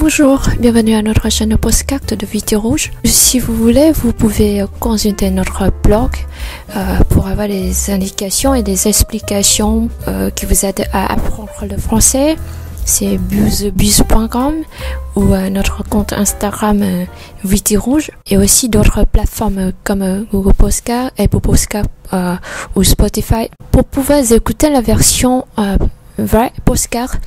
Bonjour, bienvenue à notre chaîne podcast de Vite Rouge. Si vous voulez, vous pouvez consulter notre blog euh, pour avoir des indications et des explications euh, qui vous aident à apprendre le français. C'est buzebuzz.com ou euh, notre compte Instagram euh, Vite Rouge et aussi d'autres plateformes comme euh, Google Podcast, Apple euh, ou Spotify pour pouvoir écouter la version vraie podcast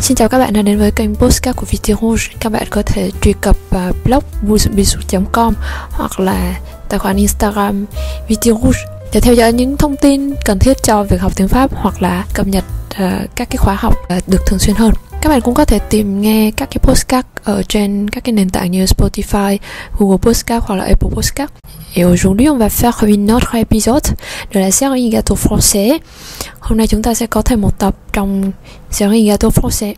Xin chào các bạn đã đến với kênh Postcard của Viti Rouge. Các bạn có thể truy cập vào blog busubisu.com hoặc là tài khoản Instagram Viti Rouge để theo dõi những thông tin cần thiết cho việc học tiếng Pháp hoặc là cập nhật uh, các cái khóa học uh, được thường xuyên hơn. Các bạn cũng có thể tìm nghe các cái postcard ở trên các cái nền tảng như Spotify, Google Podcast hoặc là Apple Podcast. Et aujourd'hui, on va faire une autre épisode de la série Gâteau français. Hôm nay chúng ta sẽ có thêm một tập trong série Gâteau français.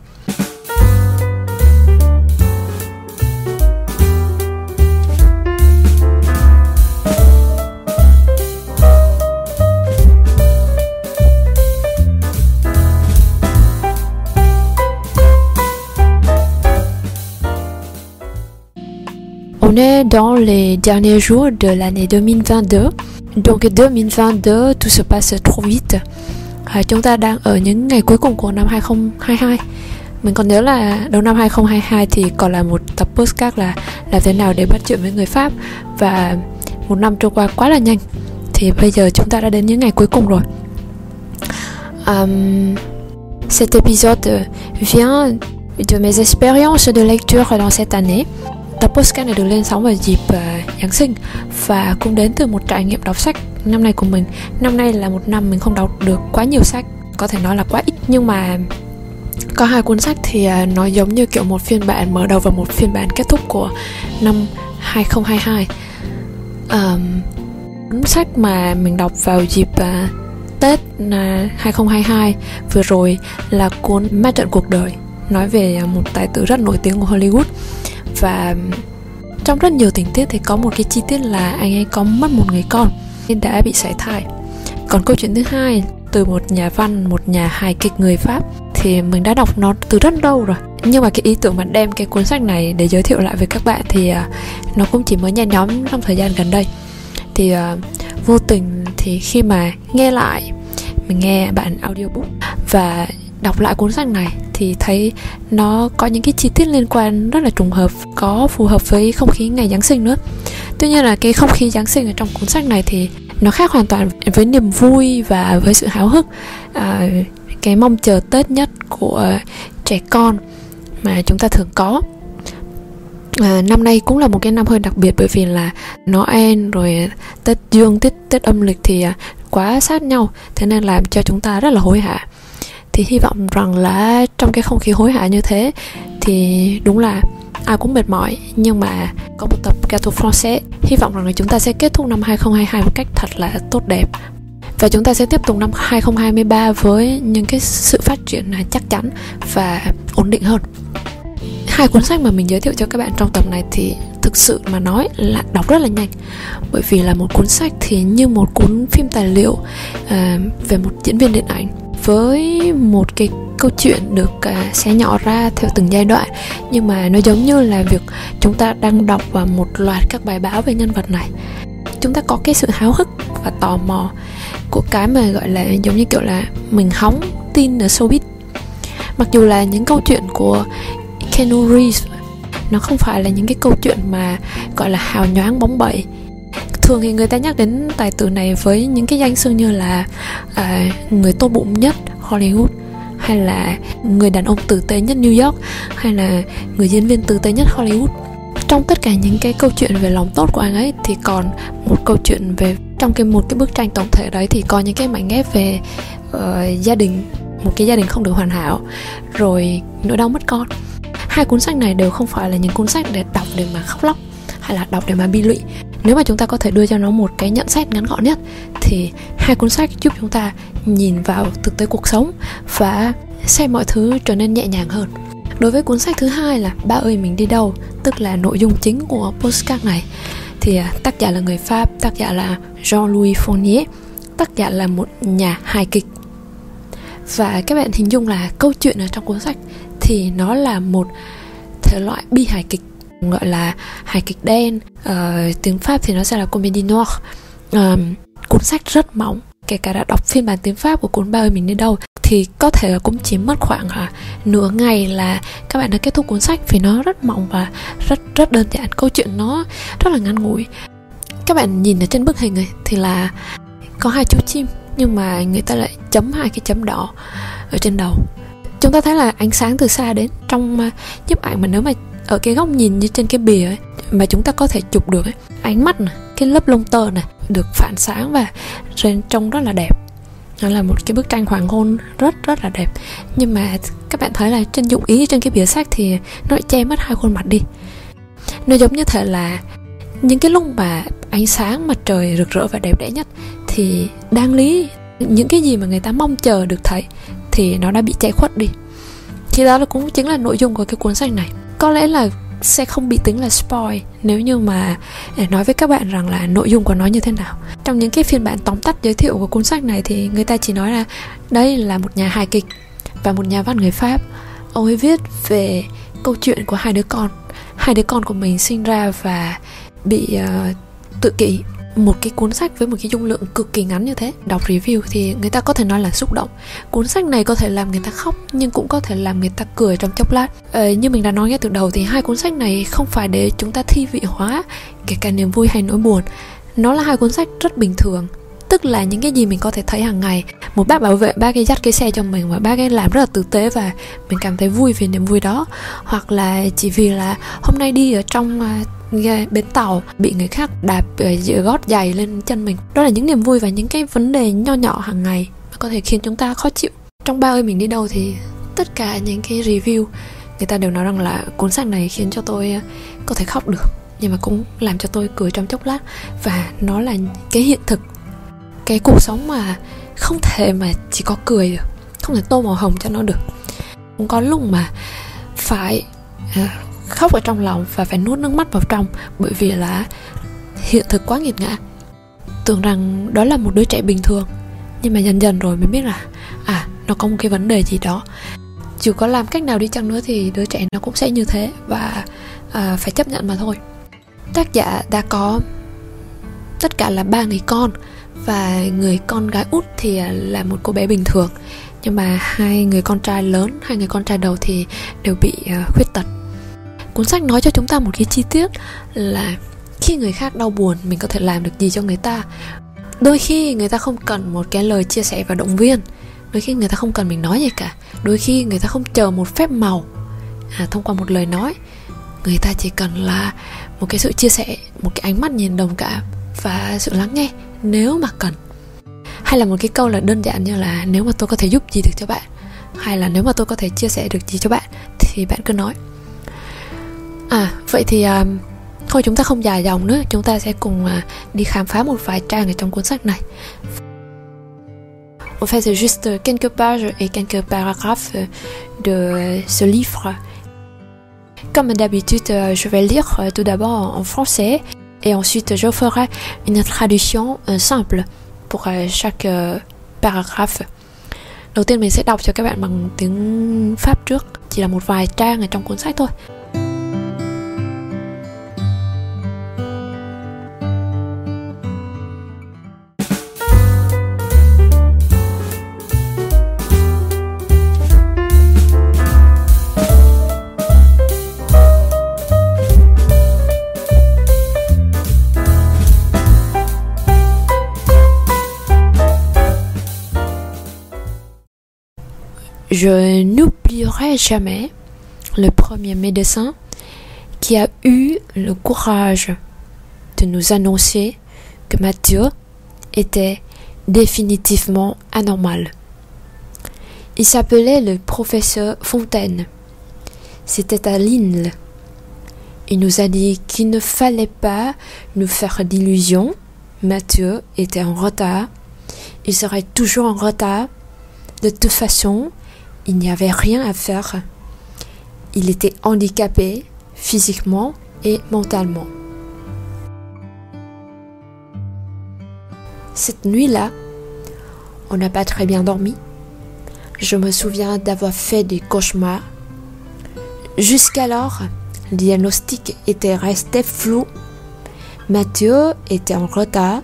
Dans les derniers jours de l'année 2022. Donc 2022, tout se passe trop vite. À, chúng ta đang ở những ngày cuối cùng của năm 2022. Mình còn nhớ là đầu năm 2022 thì còn là một tập postcard là làm thế nào để bắt chuyện với người Pháp và một năm trôi qua quá là nhanh. Thì bây giờ chúng ta đã đến những ngày cuối cùng rồi. Um, cet épisode vient de mes expériences de lecture dans cette année. Tập podcast này được lên sóng vào dịp uh, Giáng sinh và cũng đến từ một trải nghiệm đọc sách năm nay của mình. Năm nay là một năm mình không đọc được quá nhiều sách, có thể nói là quá ít nhưng mà có hai cuốn sách thì uh, nó giống như kiểu một phiên bản mở đầu và một phiên bản kết thúc của năm 2022. Um, cuốn sách mà mình đọc vào dịp uh, Tết uh, 2022 vừa rồi là cuốn Ma trận cuộc đời nói về một tài tử rất nổi tiếng của Hollywood và trong rất nhiều tình tiết thì có một cái chi tiết là anh ấy có mất một người con nên đã bị sảy thai còn câu chuyện thứ hai từ một nhà văn một nhà hài kịch người pháp thì mình đã đọc nó từ rất lâu rồi. Nhưng mà cái ý tưởng mà đem cái cuốn sách này để giới thiệu lại với các bạn thì à, nó cũng chỉ mới nhen nhóm trong thời gian gần đây. Thì uh, vô tình thì khi mà nghe lại mình nghe bản audiobook và đọc lại cuốn sách này thì thấy nó có những cái chi tiết liên quan rất là trùng hợp có phù hợp với không khí ngày Giáng sinh nữa. Tuy nhiên là cái không khí Giáng sinh ở trong cuốn sách này thì nó khác hoàn toàn với niềm vui và với sự háo hức à, cái mong chờ Tết nhất của trẻ con mà chúng ta thường có. À, năm nay cũng là một cái năm hơi đặc biệt bởi vì là Noel rồi Tết Dương Tết Tết âm lịch thì à, quá sát nhau thế nên làm cho chúng ta rất là hối hả thì hy vọng rằng là trong cái không khí hối hả như thế thì đúng là ai cũng mệt mỏi. Nhưng mà có một tập Gato Français hy vọng rằng là chúng ta sẽ kết thúc năm 2022 một cách thật là tốt đẹp. Và chúng ta sẽ tiếp tục năm 2023 với những cái sự phát triển là chắc chắn và ổn định hơn. Hai cuốn sách mà mình giới thiệu cho các bạn trong tập này thì thực sự mà nói là đọc rất là nhanh. Bởi vì là một cuốn sách thì như một cuốn phim tài liệu uh, về một diễn viên điện ảnh với một cái câu chuyện được uh, xé nhỏ ra theo từng giai đoạn. Nhưng mà nó giống như là việc chúng ta đang đọc vào một loạt các bài báo về nhân vật này. Chúng ta có cái sự háo hức và tò mò của cái mà gọi là giống như kiểu là mình hóng tin ở showbiz. Mặc dù là những câu chuyện của Keanu Reeves nó không phải là những cái câu chuyện mà gọi là hào nhoáng bóng bẩy thường thì người ta nhắc đến tài tử này với những cái danh xưng như là à, người tốt bụng nhất Hollywood hay là người đàn ông tử tế nhất New York hay là người diễn viên tử tế nhất Hollywood. Trong tất cả những cái câu chuyện về lòng tốt của anh ấy thì còn một câu chuyện về trong cái một cái bức tranh tổng thể đấy thì có những cái mảnh ghép về uh, gia đình một cái gia đình không được hoàn hảo rồi nỗi đau mất con. Hai cuốn sách này đều không phải là những cuốn sách để đọc để mà khóc lóc hay là đọc để mà bi lụy nếu mà chúng ta có thể đưa cho nó một cái nhận xét ngắn gọn nhất, thì hai cuốn sách giúp chúng ta nhìn vào thực tế cuộc sống và xem mọi thứ trở nên nhẹ nhàng hơn. Đối với cuốn sách thứ hai là ba ơi, mình đi đâu? Tức là nội dung chính của postcard này. Thì à, tác giả là người pháp, tác giả là Jean-Louis Fournier, tác giả là một nhà hài kịch. Và các bạn hình dung là câu chuyện ở trong cuốn sách thì nó là một thể loại bi hài kịch gọi là hài kịch đen. Uh, tiếng pháp thì nó sẽ là comedy noir. Uh, cuốn sách rất mỏng kể cả đã đọc phiên bản tiếng pháp của cuốn ba ơi mình đi đâu thì có thể là cũng chỉ mất khoảng à, nửa ngày là các bạn đã kết thúc cuốn sách vì nó rất mỏng và rất rất đơn giản. Câu chuyện nó rất là ngắn ngủi. Các bạn nhìn ở trên bức hình này thì là có hai chú chim nhưng mà người ta lại chấm hai cái chấm đỏ ở trên đầu. Chúng ta thấy là ánh sáng từ xa đến trong à, nhiếp ảnh mà nếu mà ở cái góc nhìn như trên cái bìa ấy, mà chúng ta có thể chụp được ấy, ánh mắt này cái lớp lông tơ này được phản sáng và trông rất là đẹp. Nó là một cái bức tranh hoàng hôn rất rất là đẹp. Nhưng mà các bạn thấy là trên dụng ý trên cái bìa sách thì nó lại che mất hai khuôn mặt đi. Nó giống như thể là những cái lúc mà ánh sáng mặt trời rực rỡ và đẹp đẽ nhất thì đang lý những cái gì mà người ta mong chờ được thấy thì nó đã bị che khuất đi. Thì đó là cũng chính là nội dung của cái cuốn sách này có lẽ là sẽ không bị tính là spoil nếu như mà để nói với các bạn rằng là nội dung của nó như thế nào. Trong những cái phiên bản tóm tắt giới thiệu của cuốn sách này thì người ta chỉ nói là đây là một nhà hài kịch và một nhà văn người pháp ông ấy viết về câu chuyện của hai đứa con. Hai đứa con của mình sinh ra và bị uh, tự kỷ một cái cuốn sách với một cái dung lượng cực kỳ ngắn như thế. Đọc review thì người ta có thể nói là xúc động. Cuốn sách này có thể làm người ta khóc nhưng cũng có thể làm người ta cười trong chốc lát. Ờ, như mình đã nói ngay từ đầu thì hai cuốn sách này không phải để chúng ta thi vị hóa kể cả niềm vui hay nỗi buồn. Nó là hai cuốn sách rất bình thường tức là những cái gì mình có thể thấy hàng ngày. Một bác bảo vệ bác ấy dắt cái xe cho mình và bác ấy làm rất là tử tế và mình cảm thấy vui vì niềm vui đó. Hoặc là chỉ vì là hôm nay đi ở trong à, à, bến tàu bị người khác đạp ờ, giữa gót giày lên chân mình. Đó là những niềm vui và những cái vấn đề nho nhỏ hàng ngày mà có thể khiến chúng ta khó chịu. Trong ba ơi mình đi đâu thì tất cả những cái review người ta đều nói rằng là cuốn sách này khiến cho tôi ờ, có thể khóc được nhưng mà cũng làm cho tôi cười trong chốc lát. Và nó là cái hiện thực cái cuộc sống mà không thể mà chỉ có cười được không thể tô màu hồng cho nó được. Cũng có lúc mà phải à, khóc ở trong lòng và phải nuốt nước mắt vào trong bởi vì là hiện thực quá nghiệt ngã. Tưởng rằng đó là một đứa trẻ bình thường nhưng mà dần dần rồi mới biết là à nó có một cái vấn đề gì đó. Dù có làm cách nào đi chăng nữa thì đứa trẻ nó cũng sẽ như thế và à, phải chấp nhận mà thôi. Tác giả đã có tất cả là ba người con và người con gái út thì là một cô bé bình thường. Nhưng mà hai người con trai lớn hai người con trai đầu thì đều bị uh, khuyết tật cuốn sách nói cho chúng ta một cái chi tiết là khi người khác đau buồn mình có thể làm được gì cho người ta. Đôi khi người ta không cần một cái lời chia sẻ và động viên. Đôi khi người ta không cần mình nói gì cả. Đôi khi người ta không chờ một phép màu à, thông qua một lời nói. Người ta chỉ cần là một cái sự chia sẻ một cái ánh mắt nhìn đồng cảm và sự lắng nghe nếu mà cần. Hay là một cái câu là đơn giản như là nếu mà tôi có thể giúp gì được cho bạn? Hay là nếu mà tôi có thể chia sẻ được gì cho bạn? Thì bạn cứ nói à vậy thì um, thôi chúng ta không dài dòng nữa chúng ta sẽ cùng uh, đi khám phá một vài trang ở trong cuốn sách này En fait, c'est juste quelques pages et quelques paragraphes de ce livre. Comme d'habitude, je vais lire tout d'abord en français et ensuite je ferai une traduction euh, simple pour euh, chaque euh, paragraphe. Đầu tiên mình sẽ đọc cho các bạn bằng tiếng Pháp trước, chỉ là một vài trang ở trong cuốn sách thôi. Je n'oublierai jamais le premier médecin qui a eu le courage de nous annoncer que Mathieu était définitivement anormal. Il s'appelait le professeur Fontaine. C'était à Lille. Il nous a dit qu'il ne fallait pas nous faire d'illusions. Mathieu était en retard. Il serait toujours en retard. De toute façon, il n'y avait rien à faire. Il était handicapé physiquement et mentalement. Cette nuit-là, on n'a pas très bien dormi. Je me souviens d'avoir fait des cauchemars. Jusqu'alors, le diagnostic était resté flou. Mathieu était en retard.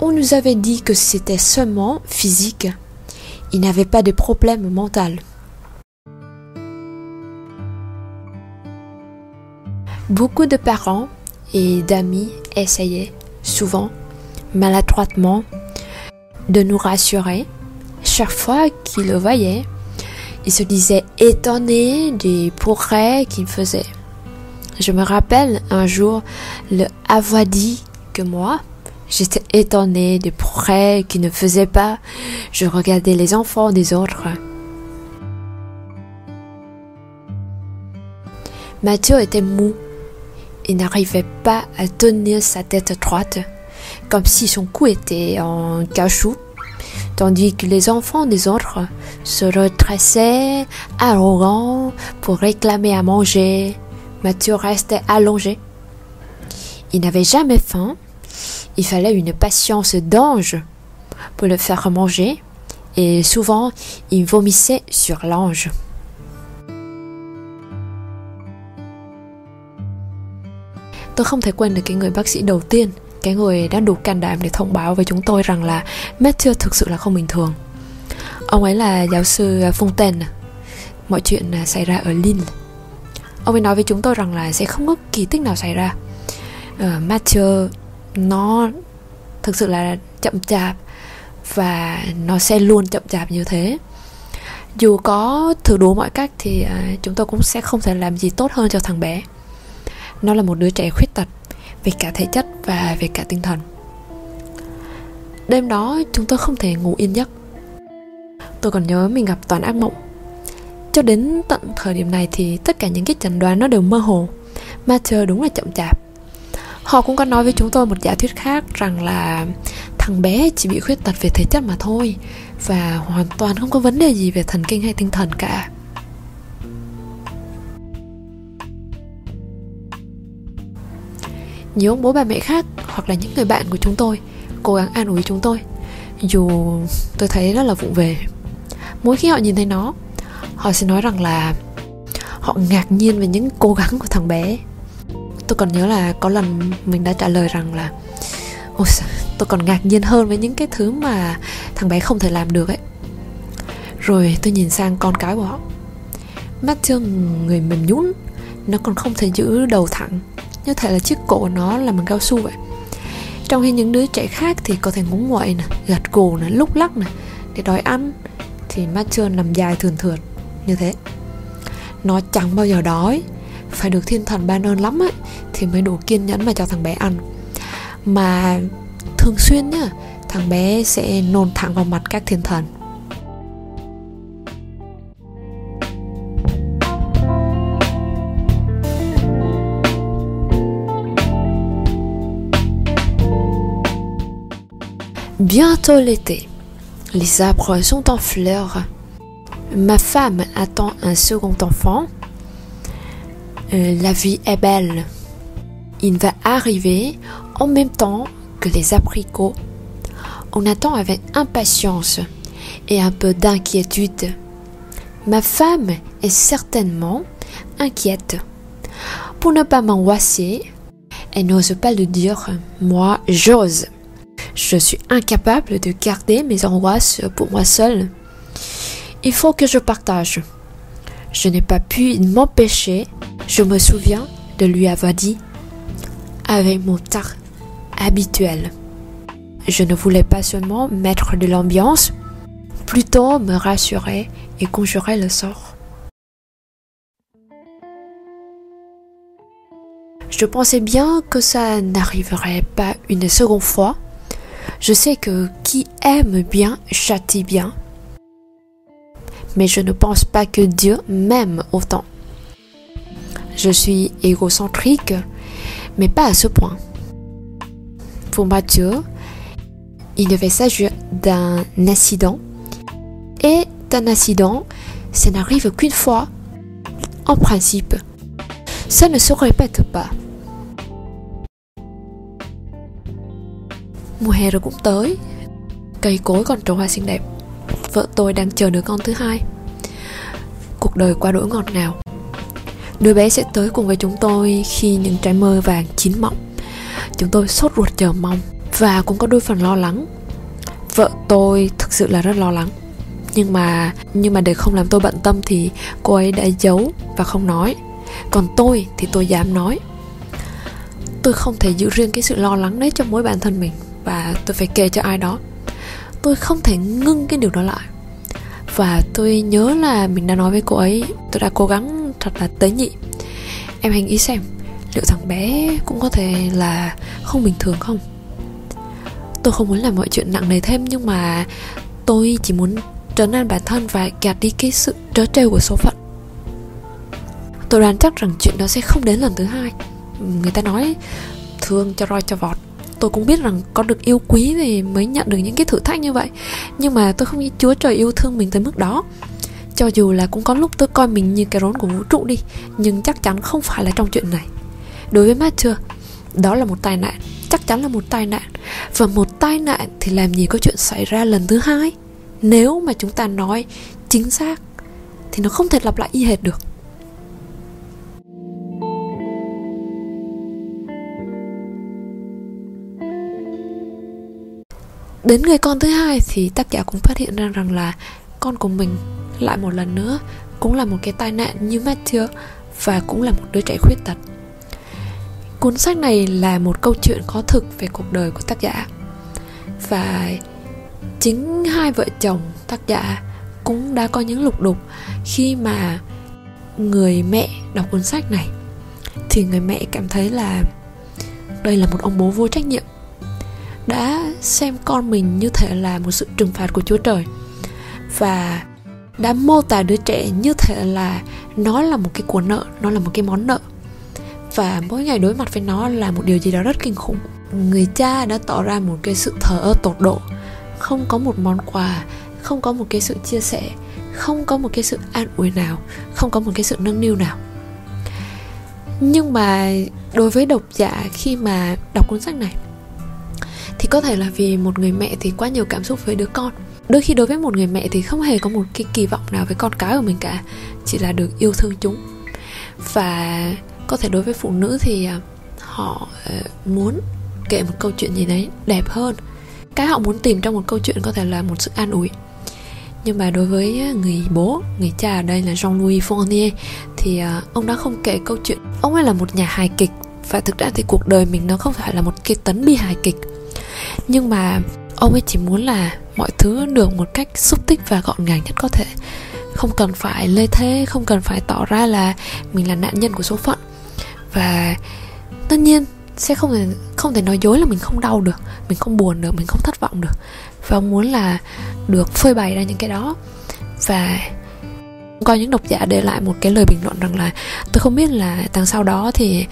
On nous avait dit que c'était seulement physique. Il n'avait pas de problème mental. Beaucoup de parents et d'amis essayaient, souvent maladroitement, de nous rassurer. Chaque fois qu'ils le voyaient, ils se disaient étonnés des progrès qu'il faisait. Je me rappelle un jour le dit que moi, j'étais étonnée des progrès qu'il ne faisait pas. Je regardais les enfants des autres. Mathieu était mou. Il n'arrivait pas à tenir sa tête droite, comme si son cou était en cachou, tandis que les enfants des autres se redressaient, arrogants, pour réclamer à manger. Mathieu restait allongé. Il n'avait jamais faim. Il fallait une patience d'ange pour le faire manger, et souvent il vomissait sur l'ange. Tôi không thể quên được cái người bác sĩ đầu tiên Cái người đã đủ can đảm để thông báo với chúng tôi rằng là Matthew thực sự là không bình thường. Ông ấy là giáo sư Fontaine Mọi chuyện à, xảy ra ở Lille. Ông ấy nói với chúng tôi rằng là sẽ không có kỳ tích nào xảy ra. Uh, Matthew nó thực sự là chậm chạp và nó sẽ luôn chậm chạp như thế. Dù có thử đủ mọi cách thì uh, chúng tôi cũng sẽ không thể làm gì tốt hơn cho thằng bé. Nó là một đứa trẻ khuyết tật về cả thể chất và về cả tinh thần. Đêm đó chúng tôi không thể ngủ yên giấc. Tôi còn nhớ mình gặp toàn ác mộng. Cho đến tận thời điểm này thì tất cả những cái chẩn đoán nó đều mơ hồ mà chờ đúng là chậm chạp họ cũng có nói với chúng tôi một giả thuyết khác rằng là thằng bé chỉ bị khuyết tật về thể chất mà thôi và hoàn toàn không có vấn đề gì về thần kinh hay tinh thần cả. Nhiều ông bố bà mẹ khác hoặc là những người bạn của chúng tôi cố gắng an ủi chúng tôi, dù tôi thấy rất là vụng về. Mỗi khi họ nhìn thấy nó, họ sẽ nói rằng là họ ngạc nhiên về những cố gắng của thằng bé tôi còn nhớ là có lần mình đã trả lời rằng là Ôi, tôi còn ngạc nhiên hơn với những cái thứ mà thằng bé không thể làm được ấy. Rồi tôi nhìn sang con cái của họ. Mắt thương người mềm nhũn nó còn không thể giữ đầu thẳng như thể là chiếc cổ nó là bằng cao su vậy. Trong khi những đứa trẻ khác thì có thể ngúng nguậy nè gật gù nè lúc lắc nè để đòi ăn thì Matthew nằm dài thường thượt như thế. Nó chẳng bao giờ đói phải được thiên thần ban ơn lắm ấy thì mới đủ kiên nhẫn mà cho thằng bé ăn mà thường xuyên nhá, thằng bé sẽ nôn thẳng vào mặt các thiên thần Bientôt l'été. Les arbres sont en fleurs. Ma femme attend un second enfant. Euh, la vie est belle. Il va arriver en même temps que les abricots. On attend avec impatience et un peu d'inquiétude. Ma femme est certainement inquiète. Pour ne pas m'angoisser, elle n'ose pas le dire. Moi, j'ose. Je suis incapable de garder mes angoisses pour moi seule. Il faut que je partage. Je n'ai pas pu m'empêcher. Je me souviens de lui avoir dit avec mon tar habituel. Je ne voulais pas seulement mettre de l'ambiance, plutôt me rassurer et conjurer le sort. Je pensais bien que ça n'arriverait pas une seconde fois, je sais que qui aime bien châtie bien. Mais je ne pense pas que Dieu m'aime autant. Je suis égocentrique, mais pas à ce point. Pour Mathieu, il devait s'agir d'un accident. Et d'un accident, ça n'arrive qu'une fois. En principe, ça ne se répète pas. Mùa hè rồi cũng tới Cây cối còn trổ hoa xinh đẹp Vợ tôi đang chờ đứa con thứ hai Cuộc đời qua đỗi ngọt ngào Đứa bé sẽ tới cùng với chúng tôi khi những trái mơ vàng chín mọng. Chúng tôi sốt ruột chờ mong và cũng có đôi phần lo lắng. Vợ tôi thực sự là rất lo lắng. Nhưng mà nhưng mà để không làm tôi bận tâm thì cô ấy đã giấu và không nói. Còn tôi thì tôi dám nói. Tôi không thể giữ riêng cái sự lo lắng đấy cho mỗi bản thân mình và tôi phải kể cho ai đó. Tôi không thể ngưng cái điều đó lại và tôi nhớ là mình đã nói với cô ấy, tôi đã cố gắng thật là tế nhị. Em hãy nghĩ xem, liệu thằng bé cũng có thể là không bình thường không? Tôi không muốn làm mọi chuyện nặng nề thêm, nhưng mà tôi chỉ muốn trấn an bản thân và gạt đi cái sự trớ trêu của số phận. Tôi đoán chắc rằng chuyện đó sẽ không đến lần thứ hai. Người ta nói, thương cho roi cho vọt. Tôi cũng biết rằng có được yêu quý thì mới nhận được những cái thử thách như vậy. Nhưng mà tôi không nghĩ chúa trời yêu thương mình tới mức đó cho dù là cũng có lúc tôi coi mình như cái rốn của vũ trụ đi, nhưng chắc chắn không phải là trong chuyện này. Đối với Matthew, đó là một tai nạn, chắc chắn là một tai nạn. Và một tai nạn thì làm gì có chuyện xảy ra lần thứ hai. Nếu mà chúng ta nói chính xác, thì nó không thể lặp lại y hệt được. Đến người con thứ hai thì tác giả cũng phát hiện ra rằng là con của mình. Lại một lần nữa, cũng là một cái tai nạn như Matthew và cũng là một đứa trẻ khuyết tật. Cuốn sách này là một câu chuyện có thực về cuộc đời của tác giả. Và chính hai vợ chồng tác giả cũng đã có những lục đục khi mà người mẹ đọc cuốn sách này. Thì người mẹ cảm thấy là đây là một ông bố vô trách nhiệm, đã xem con mình như thể là một sự trừng phạt của Chúa Trời và đã mô tả đứa trẻ như thể là nó là một cái cuốn nợ, nó là một cái món nợ và mỗi ngày đối mặt với nó là một điều gì đó rất kinh khủng. Người cha đã tỏ ra một cái sự thờ ơ tột độ, không có một món quà, không có một cái sự chia sẻ, không có một cái sự an ủi nào, không có một cái sự nâng niu nào. Nhưng mà đối với độc giả khi mà đọc cuốn sách này thì có thể là vì một người mẹ thì quá nhiều cảm xúc với đứa con đôi khi đối với một người mẹ thì không hề có một cái kỳ vọng nào với con cái của mình cả, chỉ là được yêu thương chúng. Và có thể đối với phụ nữ thì à, họ ờ, muốn kể một câu chuyện gì đấy đẹp hơn. Cái họ muốn tìm trong một câu chuyện có thể là một sự an ủi. Nhưng mà đối với người bố, người cha ở đây là Jean-Louis Fournier thì à, ông đã không kể câu chuyện. Ông ấy là một nhà hài kịch và thực ra thì cuộc đời mình nó không phải là một cái tấn bi hài kịch. Nhưng mà ông ấy chỉ muốn là mọi thứ được một cách xúc tích và gọn gàng nhất có thể. Không cần phải lê thế không cần phải tỏ ra là mình là nạn nhân của số phận. Và tất nhiên sẽ không thể không thể nói dối là mình không đau được mình không buồn được mình không thất vọng được. Và ông muốn là được phơi bày ra những cái đó. Và có những độc giả để lại một cái lời bình luận rằng là tôi không biết là đằng sau đó thì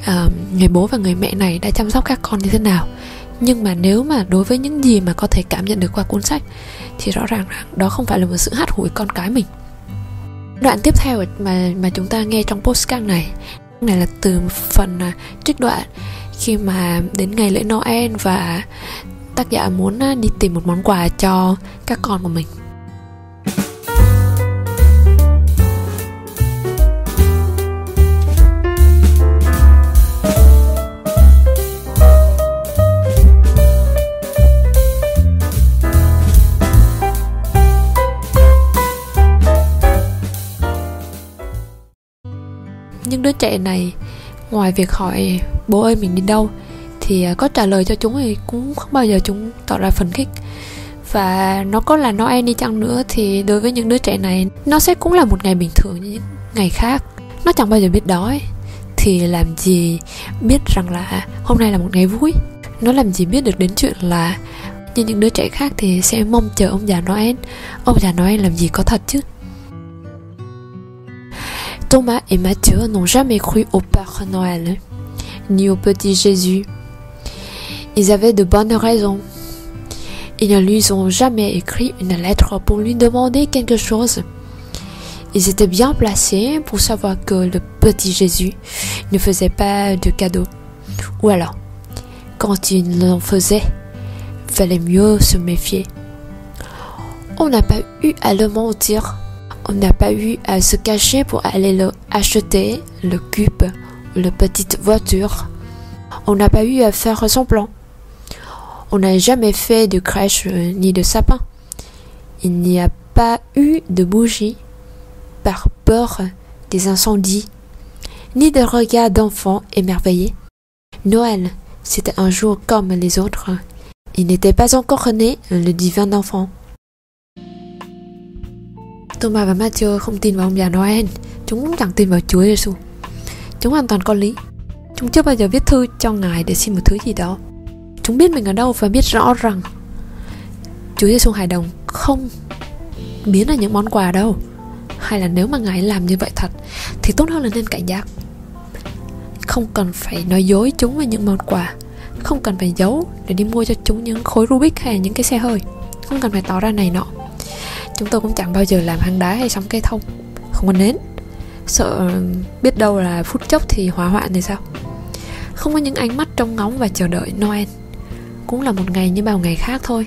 uh, người bố và người mẹ này đã chăm sóc các con như thế nào nhưng mà nếu mà đối với những gì mà có thể cảm nhận được qua cuốn sách, thì rõ ràng rằng đó không phải là một sự hắt hủi con cái mình. Đoạn tiếp theo mà mà chúng ta nghe trong postcard này này là từ phần à, trích đoạn khi mà đến ngày lễ Noel và tác giả muốn à, đi tìm một món quà cho các con của mình. Những đứa trẻ này, ngoài việc hỏi bố ơi, mình đi đâu? thì à, có trả lời cho chúng thì cũng không bao giờ chúng tỏ ra phấn khích. Và nó có là Noel đi chăng nữa thì đối với những đứa trẻ này, nó sẽ cũng là một ngày bình thường như những ngày khác. Nó chẳng bao giờ biết đói. Thì làm gì biết rằng là à, hôm nay là một ngày vui? Nó làm gì biết được đến chuyện là như những đứa trẻ khác thì sẽ mong chờ ông già Noel. Ông già Noel làm gì có thật chứ? Thomas et Matthieu n'ont jamais cru au Père Noël, ni au petit Jésus. Ils avaient de bonnes raisons. Ils ne lui ont jamais écrit une lettre pour lui demander quelque chose. Ils étaient bien placés pour savoir que le petit Jésus ne faisait pas de cadeaux. Ou alors, quand il l'en faisait, fallait mieux se méfier. On n'a pas eu à le mentir On n'a pas eu à se cacher pour aller le acheter, le cube, la petite voiture. On n'a pas eu à faire semblant. On n'a jamais fait de crèche euh, ni de sapin. Il n'y a pas eu de bougies par peur des incendies, ni de regards d'enfants émerveillés. Noël, c'était un jour comme les autres. Il n'était pas encore né le divin enfant. Thomas và Matthew không tin vào ông già Noel, Chúng cũng chẳng tin vào Chúa Giêsu. Chúng hoàn toàn có lý. Chúng chưa bao giờ viết thư cho Ngài để xin một thứ gì đó. Chúng biết mình ở đâu và biết rõ rằng Chúa Giêsu hài đồng không biến là những món quà đâu. Hay là nếu mà Ngài làm như vậy thật, Thì tốt hơn là nên cảnh giác. Không cần phải nói dối chúng về những món quà. Không cần phải giấu để đi mua cho chúng những khối Rubik hay những cái xe hơi. Không cần phải tỏ ra này nọ chúng tôi cũng chẳng bao giờ làm hang đá hay sóng cây thông. Không có nến. Sợ biết đâu là phút chốc thì hỏa hoạn thì sao? Không có những ánh mắt trông ngóng và chờ đợi Noel. Cũng là một ngày như bao ngày khác thôi.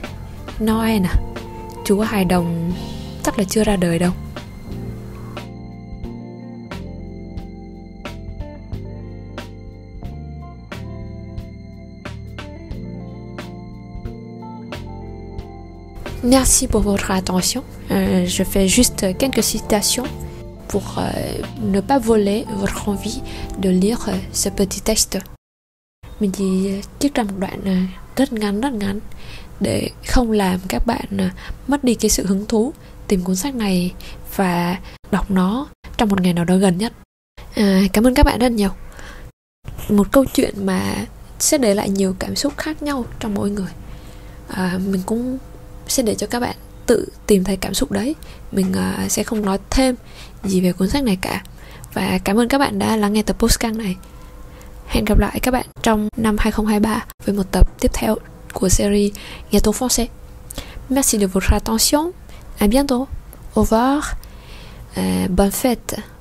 Noel à chúa hài đồng chắc là chưa ra đời đâu. Merci pour votre attention. Euh, je fais juste quelques citations pour euh, ne pas voler votre envie de lire euh, ce petit texte. Mình ờ, chỉ trích ra một đoạn ờ, rất ngắn rất ngắn để không làm các bạn ờ, mất đi cái sự hứng thú tìm cuốn sách này và đọc nó trong một ngày nào đó gần nhất. À, cảm ơn các bạn rất nhiều. Một câu chuyện mà sẽ để lại nhiều cảm xúc khác nhau trong mỗi người. À, mình cũng sẽ để cho các bạn tự tìm thấy cảm xúc đấy. Mình uh, sẽ không nói thêm gì về cuốn sách này cả. Và cảm ơn các bạn đã lắng nghe tập postcard này. Hẹn gặp lại các bạn trong năm 2023 với một tập tiếp theo của series Gâteau français. Merci de votre attention. À bientôt. Au revoir. Uh, bonne fête.